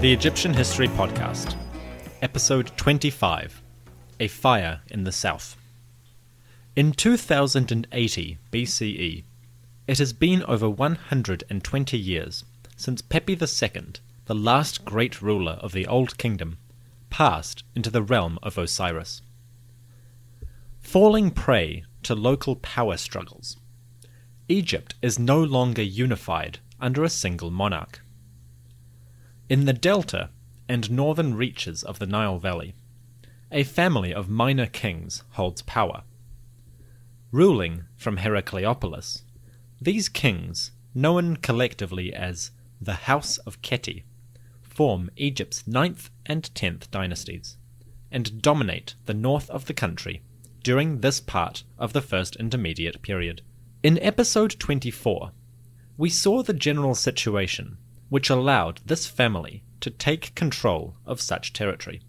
The Egyptian History Podcast, Episode 25 A Fire in the South. In 2080 BCE, it has been over 120 years since Pepi II, the last great ruler of the Old Kingdom, passed into the realm of Osiris. Falling prey to local power struggles, Egypt is no longer unified under a single monarch. In the delta and northern reaches of the Nile Valley, a family of minor kings holds power. Ruling from Heracleopolis, these kings, known collectively as the House of Khety, form Egypt's ninth and tenth dynasties, and dominate the north of the country during this part of the First Intermediate Period. In episode 24, we saw the general situation which allowed this family to take control of such territory.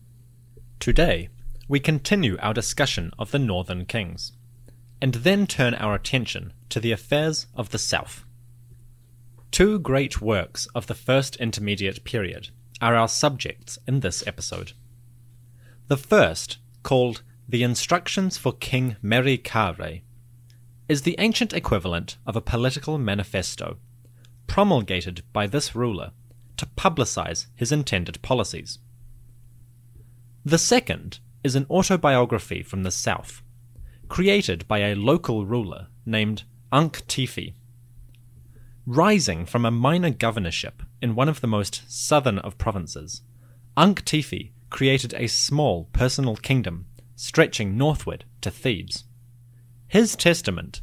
Today, we continue our discussion of the northern kings, and then turn our attention to the affairs of the south. Two great works of the First Intermediate Period are our subjects in this episode. The first, called The Instructions for King Meri Kare, is the ancient equivalent of a political manifesto promulgated by this ruler to publicize his intended policies. The second is an autobiography from the south, created by a local ruler named Ankh Tifi. Rising from a minor governorship in one of the most southern of provinces, Ankh Tifi created a small personal kingdom stretching northward to Thebes. His testament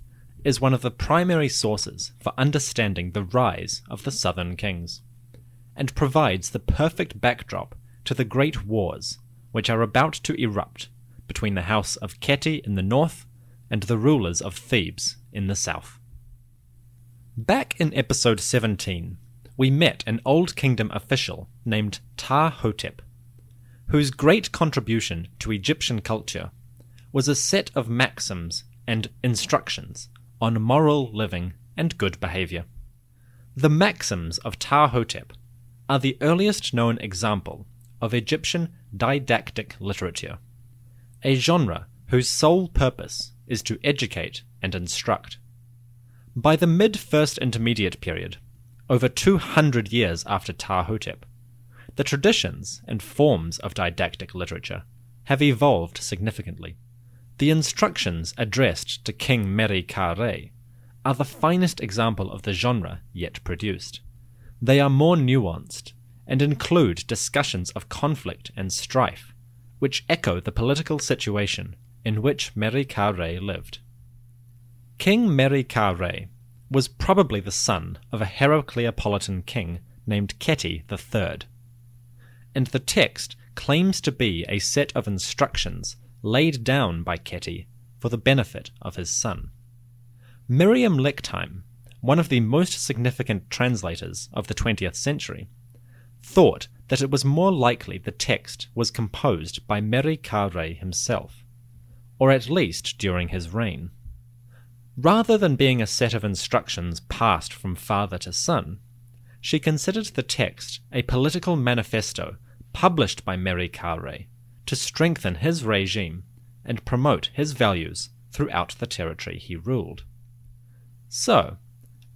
is one of the primary sources for understanding the rise of the southern kings, and provides the perfect backdrop to the great wars which are about to erupt between the house of Khety in the north and the rulers of Thebes in the south. Back in episode 17, we met an Old Kingdom official named Ptah-hotep, whose great contribution to Egyptian culture was a set of maxims and instructions on moral living and good behavior. The maxims of Ptah-hotep are the earliest known example of Egyptian didactic literature, a genre whose sole purpose is to educate and instruct. By the mid First Intermediate Period, over 200 years after Ptah-hotep, the traditions and forms of didactic literature have evolved significantly. The instructions addressed to King Meri Kare are the finest example of the genre yet produced. They are more nuanced and include discussions of conflict and strife, which echo the political situation in which Meri Kare lived. King Meri Kare was probably the son of a Heracleopolitan king named Khety III, and the text claims to be a set of instructions laid down by Khety for the benefit of his son. Miriam Lichtheim, one of the most significant translators of the 20th century, thought that it was more likely the text was composed by Meri Kare himself, or at least during his reign. Rather than being a set of instructions passed from father to son, she considered the text a political manifesto published by Meri Kare to strengthen his regime and promote his values throughout the territory he ruled. So,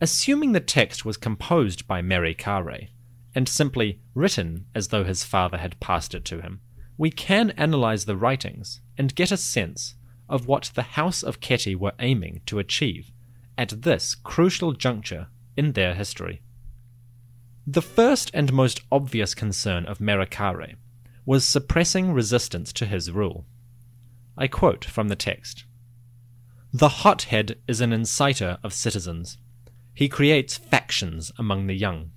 assuming the text was composed by Kare and simply written as though his father had passed it to him, we can analyze the writings and get a sense of what the House of Khety were aiming to achieve at this crucial juncture in their history. The first and most obvious concern of Meri Kare was suppressing resistance to his rule. I quote from the text The hothead is an inciter of citizens he creates factions among the young.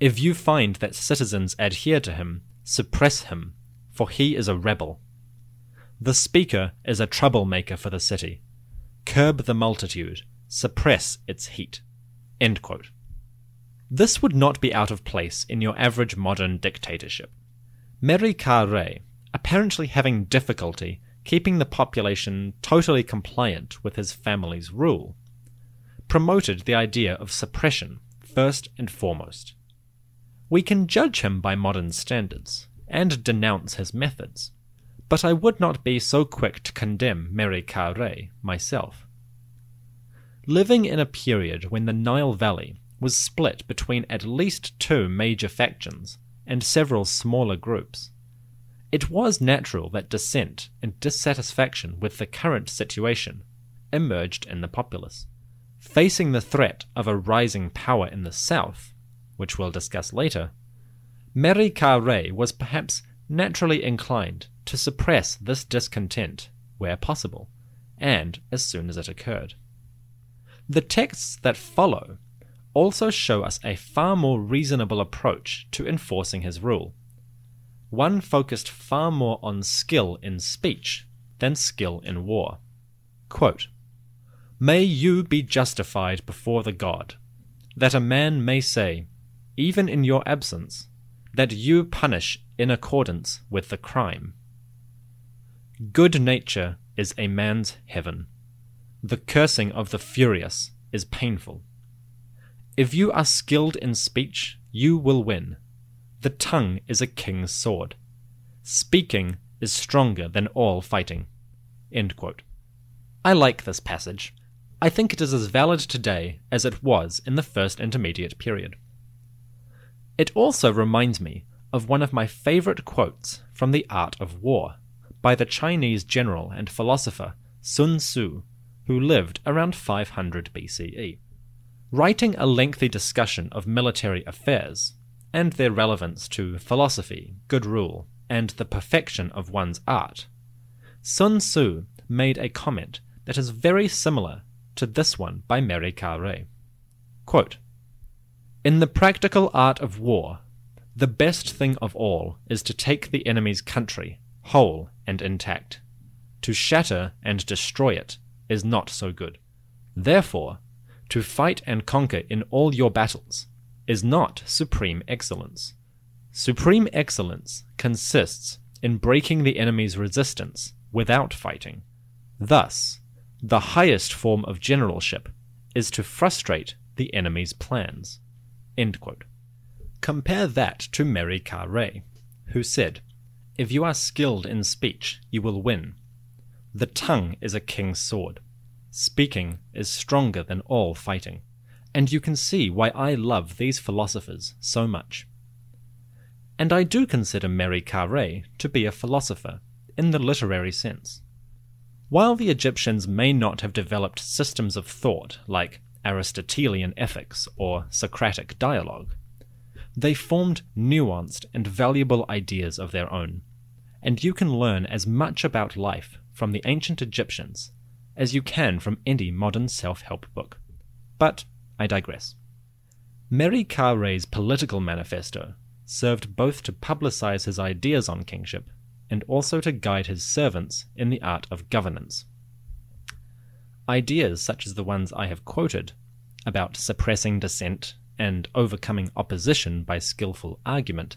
If you find that citizens adhere to him, suppress him, for he is a rebel. The speaker is a troublemaker for the city. Curb the multitude, suppress its heat. This would not be out of place in your average modern dictatorship. Ka Rei, apparently having difficulty keeping the population totally compliant with his family's rule, promoted the idea of suppression first and foremost. We can judge him by modern standards and denounce his methods, but I would not be so quick to condemn Ka Rei myself. Living in a period when the Nile Valley was split between at least two major factions and several smaller groups, it was natural that dissent and dissatisfaction with the current situation emerged in the populace. Facing the threat of a rising power in the south, which we'll discuss later, Meri Ka Rei was perhaps naturally inclined to suppress this discontent where possible, and as soon as it occurred. The texts that follow also show us a far more reasonable approach to enforcing his rule. One focused far more on skill in speech than skill in war. Quote, May you be justified before the God, that a man may say, even in your absence, that you punish in accordance with the crime. Good nature is a man's heaven. The cursing of the furious is painful. If you are skilled in speech, you will win. The tongue is a king's sword. Speaking is stronger than all fighting. I like this passage. I think it is as valid today as it was in the first intermediate period. It also reminds me of one of my favorite quotes from The Art of War by the Chinese general and philosopher Sun Tzu, who lived around 500 BCE. Writing a lengthy discussion of military affairs and their relevance to philosophy, good rule, and the perfection of one's art, Sun Tzu made a comment that is very similar to this one by Ka Rei. Quote, in the practical art of war, the best thing of all is to take the enemy's country, whole and intact. To shatter and destroy it is not so good. Therefore, to fight and conquer in all your battles is not supreme excellence. Supreme excellence consists in breaking the enemy's resistance without fighting. Thus, the highest form of generalship is to frustrate the enemy's plans. Compare that to Ka Rei, who said, If you are skilled in speech, you will win. The tongue is a king's sword. Speaking is stronger than all fighting. And you can see why I love these philosophers so much. And I do consider Ka Rei to be a philosopher, in the literary sense. While the Egyptians may not have developed systems of thought like Aristotelian ethics or Socratic dialogue. They formed nuanced and valuable ideas of their own, and you can learn as much about life from the ancient Egyptians as you can from any modern self help book. But I digress. Meri Ka political manifesto served both to publicize his ideas on kingship and also to guide his servants in the art of governance. Ideas such as the ones I have quoted about suppressing dissent and overcoming opposition by skillful argument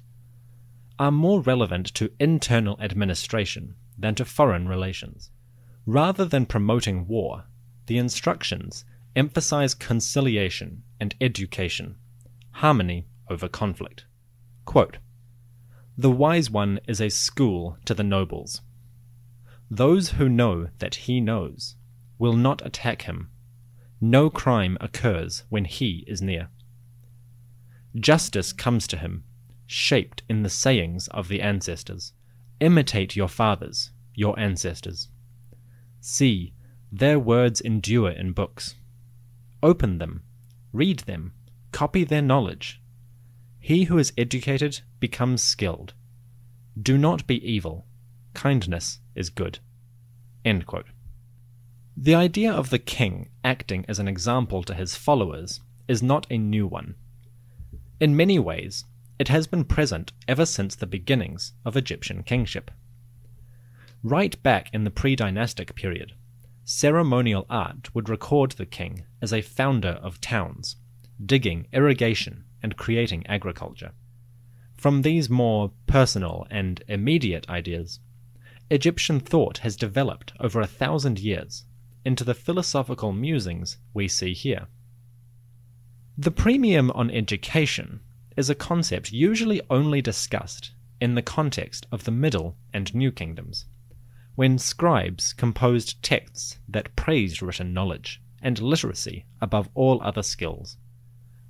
are more relevant to internal administration than to foreign relations. Rather than promoting war, the instructions emphasize conciliation and education, harmony over conflict. Quote, the wise one is a school to the nobles. Those who know that he knows will not attack him. No crime occurs when he is near. Justice comes to him, shaped in the sayings of the ancestors. Imitate your fathers, your ancestors. See, their words endure in books. Open them, read them, copy their knowledge. He who is educated becomes skilled. Do not be evil. Kindness is good. The idea of the king acting as an example to his followers is not a new one. In many ways, it has been present ever since the beginnings of Egyptian kingship. Right back in the pre dynastic period, ceremonial art would record the king as a founder of towns, digging irrigation and creating agriculture. From these more personal and immediate ideas, Egyptian thought has developed over a thousand years into the philosophical musings we see here. The premium on education is a concept usually only discussed in the context of the Middle and New Kingdoms, when scribes composed texts that praised written knowledge and literacy above all other skills.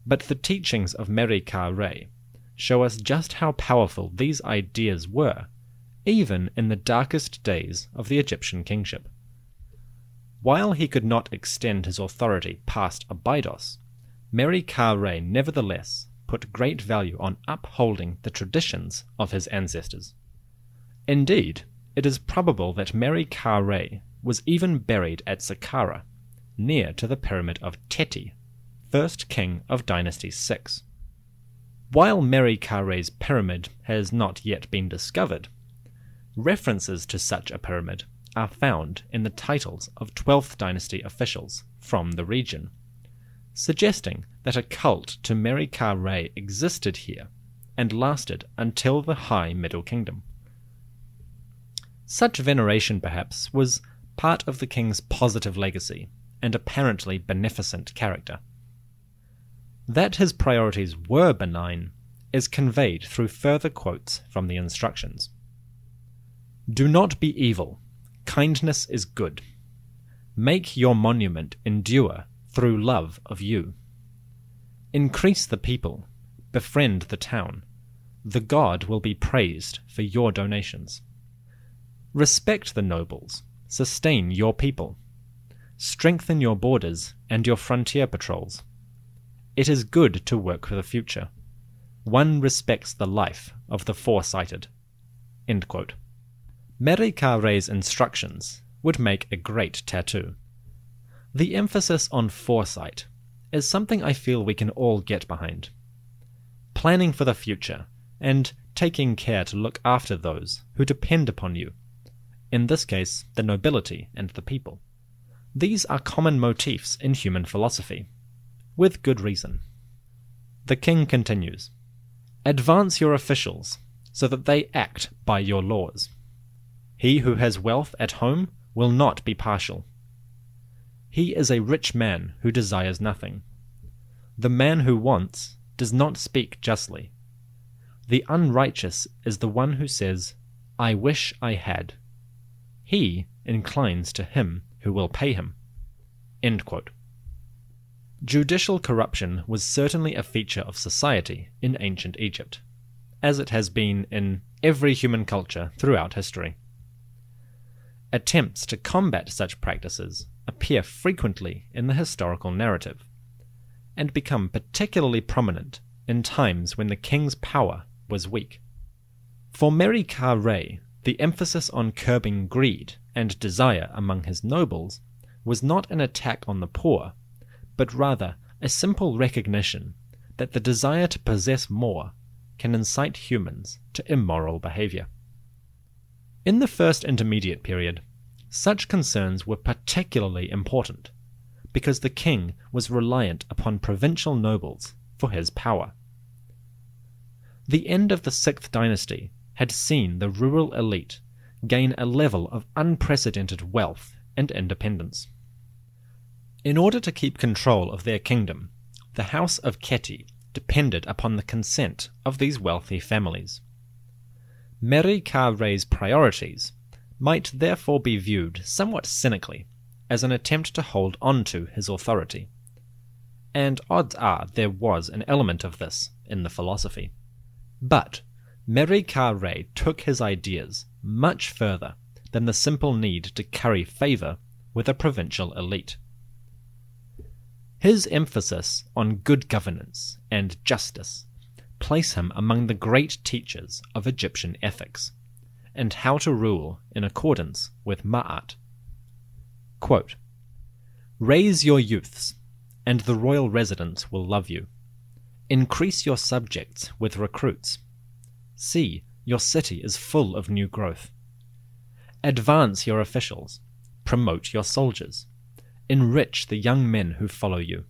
But the teachings of Meri Ka Re show us just how powerful these ideas were, even in the darkest days of the Egyptian kingship. While he could not extend his authority past Abydos, Ka Re nevertheless put great value on upholding the traditions of his ancestors. Indeed, it is probable that Meri Ka Re was even buried at Saqqara, near to the pyramid of Teti, first king of Dynasty 6. While Meri Ka Re's pyramid has not yet been discovered, references to such a pyramid are found in the titles of 12th dynasty officials from the region suggesting that a cult to Meri Ka Re existed here and lasted until the High Middle Kingdom. Such veneration, perhaps, was part of the king's positive legacy and apparently beneficent character. That his priorities were benign is conveyed through further quotes from the instructions. Do not be evil, kindness is good. Make your monument endure through love of you. Increase the people, befriend the town. The god will be praised for your donations. Respect the nobles, sustain your people. Strengthen your borders and your frontier patrols. It is good to work for the future. One respects the life of the foresighted. Meri Ka Re's instructions would make a great tattoo. The emphasis on foresight is something I feel we can all get behind. Planning for the future and taking care to look after those who depend upon you, in this case, the nobility and the people. These are common motifs in human philosophy, with good reason. The king continues Advance your officials so that they act by your laws. He who has wealth at home will not be partial he is a rich man who desires nothing. The man who wants does not speak justly. The unrighteous is the one who says, I wish I had. He inclines to him who will pay him. Judicial corruption was certainly a feature of society in ancient Egypt, as it has been in every human culture throughout history. Attempts to combat such practices appear frequently in the historical narrative, and become particularly prominent in times when the king's power was weak. For Re, the emphasis on curbing greed and desire among his nobles was not an attack on the poor, but rather a simple recognition that the desire to possess more can incite humans to immoral behavior. In the first intermediate period, such concerns were particularly important, because the king was reliant upon provincial nobles for his power. The end of the Sixth Dynasty had seen the rural elite gain a level of unprecedented wealth and independence. In order to keep control of their kingdom, the House of Khety depended upon the consent of these wealthy families. Meri Re's priorities might therefore be viewed somewhat cynically as an attempt to hold on to his authority. And odds are there was an element of this in the philosophy. But Meri Ka Re took his ideas much further than the simple need to curry favour with a provincial elite. His emphasis on good governance and justice place him among the great teachers of Egyptian ethics and how to rule in accordance with Ma'at. Quote, Raise your youths, and the royal residents will love you. Increase your subjects with recruits. See, your city is full of new growth. Advance your officials. Promote your soldiers. Enrich the young men who follow you.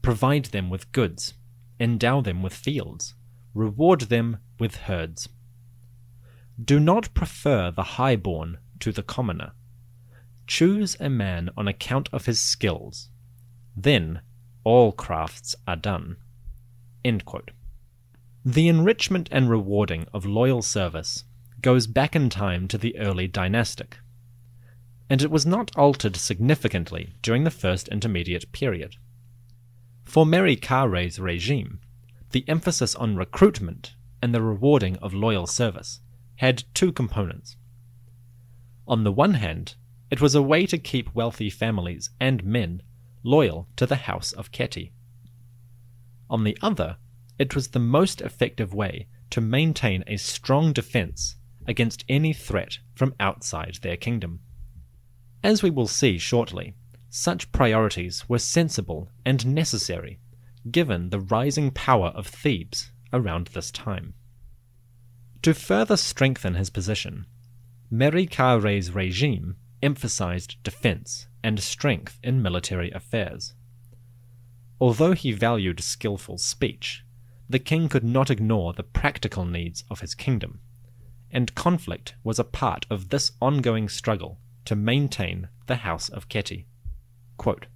Provide them with goods. Endow them with fields. Reward them with herds. Do not prefer the highborn to the commoner. Choose a man on account of his skills. Then all crafts are done. The enrichment and rewarding of loyal service goes back in time to the early dynastic, and it was not altered significantly during the first intermediate period. For Meri Kare's regime, the emphasis on recruitment and the rewarding of loyal service had two components. On the one hand, it was a way to keep wealthy families and men loyal to the House of Khety. On the other, it was the most effective way to maintain a strong defense against any threat from outside their kingdom. As we will see shortly, such priorities were sensible and necessary given the rising power of Thebes around this time. To further strengthen his position, Merikare's regime emphasized defense and strength in military affairs. Although he valued skillful speech, the king could not ignore the practical needs of his kingdom, and conflict was a part of this ongoing struggle to maintain the House of Khety. Quote,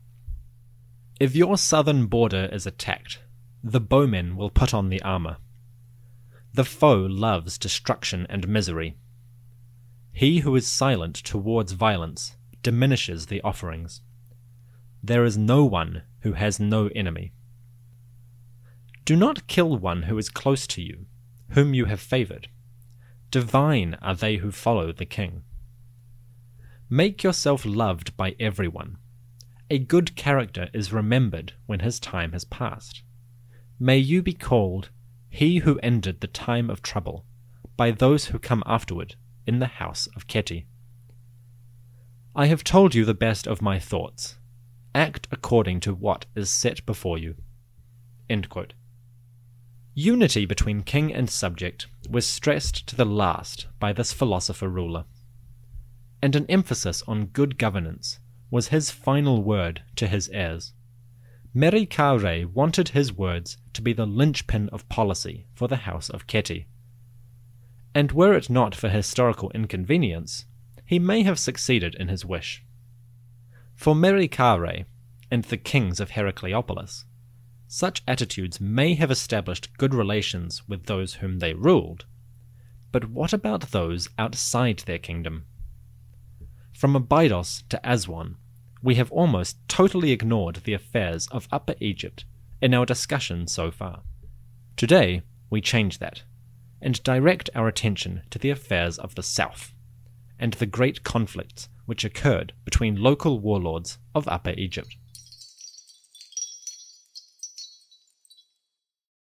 if your southern border is attacked, the bowmen will put on the armor. The foe loves destruction and misery. He who is silent towards violence diminishes the offerings. There is no one who has no enemy. Do not kill one who is close to you, whom you have favored. Divine are they who follow the king. Make yourself loved by everyone a good character is remembered when his time has passed. May you be called he who ended the time of trouble by those who come afterward in the house of Khety. I have told you the best of my thoughts. Act according to what is set before you. Unity between king and subject was stressed to the last by this philosopher ruler, and an emphasis on good governance was his final word to his heirs. Meri wanted his words to be the linchpin of policy for the House of Khety. And were it not for historical inconvenience, he may have succeeded in his wish. For Meri and the kings of Heracleopolis, such attitudes may have established good relations with those whom they ruled, but what about those outside their kingdom? From Abydos to Aswan, we have almost totally ignored the affairs of Upper Egypt in our discussion so far. Today, we change that and direct our attention to the affairs of the South and the great conflicts which occurred between local warlords of Upper Egypt.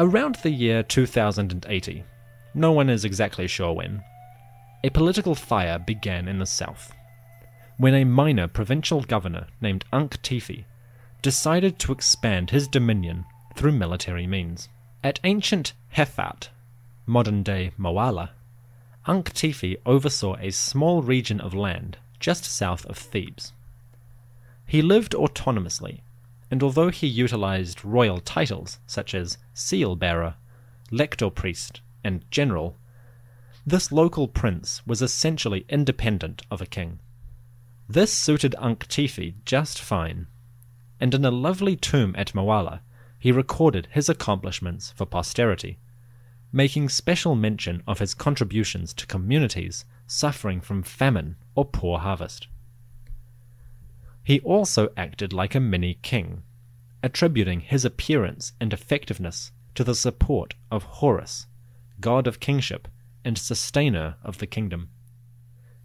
Around the year 2080, no one is exactly sure when, a political fire began in the south, when a minor provincial governor named Ankh Tifi decided to expand his dominion through military means. At ancient Hefat, modern day Moala, Ankh Tifi oversaw a small region of land just south of Thebes. He lived autonomously and although he utilized royal titles such as seal bearer, lector priest, and general, this local prince was essentially independent of a king. This suited Ankh Tifi just fine, and in a lovely tomb at Moala, he recorded his accomplishments for posterity, making special mention of his contributions to communities suffering from famine or poor harvest. He also acted like a mini king, attributing his appearance and effectiveness to the support of Horus, god of kingship and sustainer of the kingdom.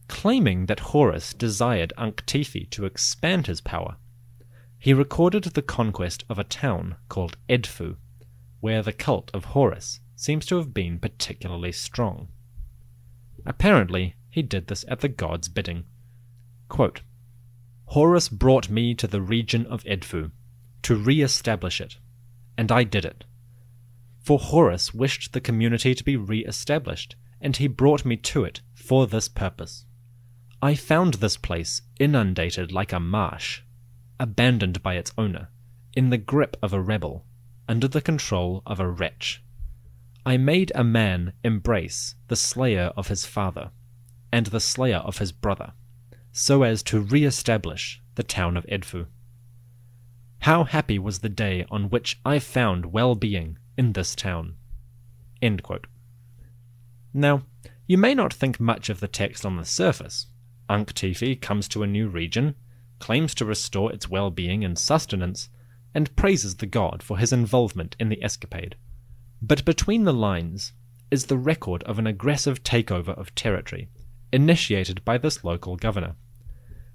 Claiming that Horus desired Ankhtifi to expand his power, he recorded the conquest of a town called Edfu, where the cult of Horus seems to have been particularly strong. Apparently, he did this at the god's bidding. Quote, Horus brought me to the region of Edfu to re establish it, and I did it. For Horus wished the community to be re established, and he brought me to it for this purpose. I found this place inundated like a marsh, abandoned by its owner, in the grip of a rebel, under the control of a wretch. I made a man embrace the slayer of his father, and the slayer of his brother, so as to re establish the town of Edfu. How happy was the day on which I found well being in this town. Now, you may not think much of the text on the surface. Ankh-Tifi comes to a new region, claims to restore its well being and sustenance, and praises the god for his involvement in the escapade. But between the lines is the record of an aggressive takeover of territory initiated by this local governor,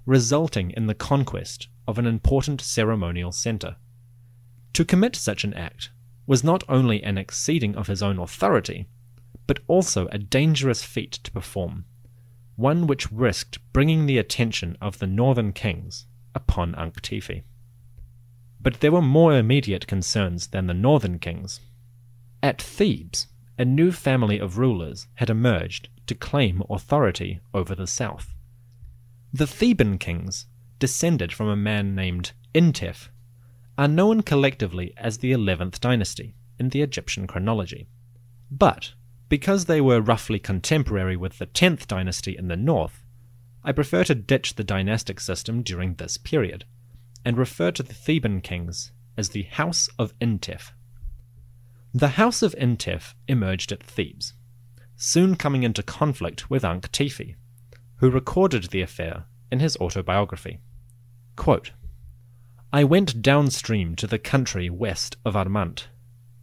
resulting in the conquest of an important ceremonial centre. To commit such an act was not only an exceeding of his own authority, but also a dangerous feat to perform, one which risked bringing the attention of the northern kings upon Ankh-Tifi. But there were more immediate concerns than the northern kings. At Thebes, a new family of rulers had emerged to claim authority over the south. The Theban kings, descended from a man named Intef, are known collectively as the 11th dynasty in the Egyptian chronology. But, because they were roughly contemporary with the 10th dynasty in the north, I prefer to ditch the dynastic system during this period, and refer to the Theban kings as the House of Intef. The House of Intef emerged at Thebes, soon coming into conflict with Ankh-Tifi, who recorded the affair in his autobiography. Quote, I went downstream to the country west of Armant,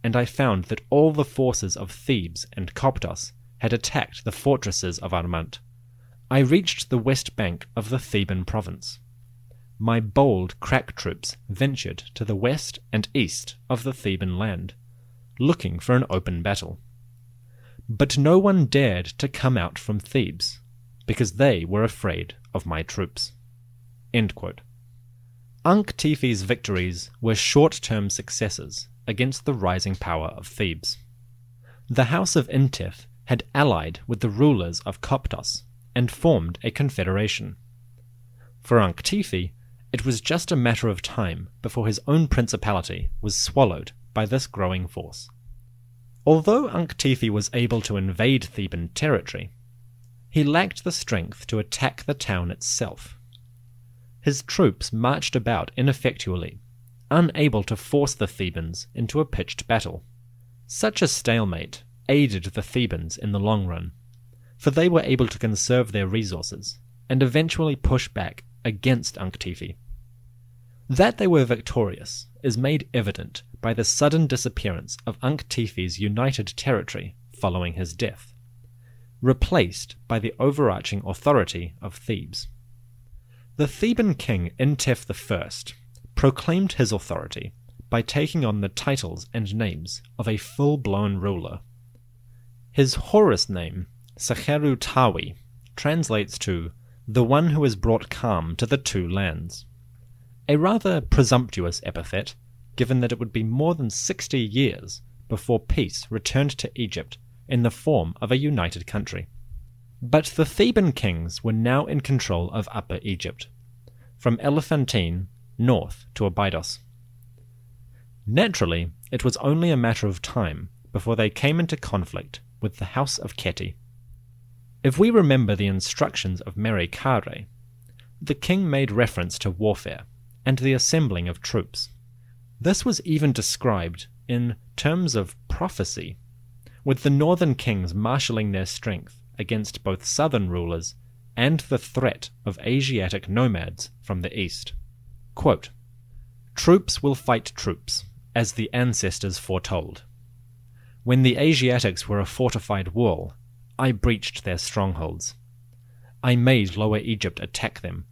and I found that all the forces of Thebes and Coptos had attacked the fortresses of Armant. I reached the west bank of the Theban province. My bold crack troops ventured to the west and east of the Theban land looking for an open battle. But no one dared to come out from Thebes, because they were afraid of my troops. Ankh-Tifi's victories were short-term successes against the rising power of Thebes. The House of Intef had allied with the rulers of Coptos and formed a confederation. For Ankh-Tifi, it was just a matter of time before his own principality was swallowed by this growing force. Although Ankh-Tifi was able to invade Theban territory, he lacked the strength to attack the town itself. His troops marched about ineffectually, unable to force the Thebans into a pitched battle. Such a stalemate aided the Thebans in the long run, for they were able to conserve their resources and eventually push back against Ankh-Tifi. That they were victorious is made evident by the sudden disappearance of Ankh-Tifi's united territory following his death, replaced by the overarching authority of Thebes. The Theban king Intef I proclaimed his authority by taking on the titles and names of a full-blown ruler. His Horus name, Secheru Tawi, translates to the one who has brought calm to the two lands a rather presumptuous epithet, given that it would be more than 60 years before peace returned to Egypt in the form of a united country. But the Theban kings were now in control of Upper Egypt, from Elephantine north to Abydos. Naturally, it was only a matter of time before they came into conflict with the House of Khety. If we remember the instructions of Merikare, the king made reference to warfare and the assembling of troops. This was even described in terms of prophecy, with the northern kings marshalling their strength against both southern rulers and the threat of Asiatic nomads from the east. Quote, Troops will fight troops, as the ancestors foretold. When the Asiatics were a fortified wall, I breached their strongholds. I made Lower Egypt attack them.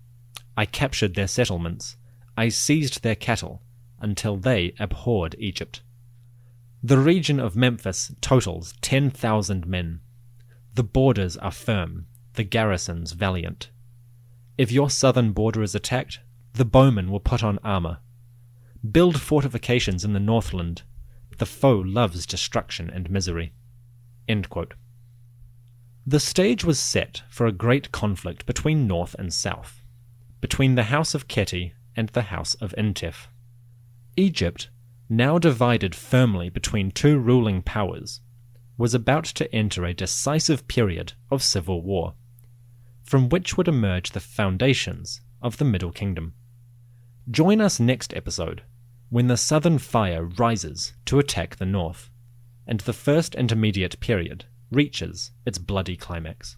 I captured their settlements. I seized their cattle until they abhorred Egypt. The region of Memphis totals 10,000 men. The borders are firm, the garrisons valiant. If your southern border is attacked, the bowmen will put on armor. Build fortifications in the Northland. The foe loves destruction and misery. The stage was set for a great conflict between North and South, between the House of Khety and the House of Intef. Egypt, now divided firmly between two ruling powers, was about to enter a decisive period of civil war, from which would emerge the foundations of the Middle Kingdom. Join us next episode when the southern fire rises to attack the north, and the first intermediate period reaches its bloody climax.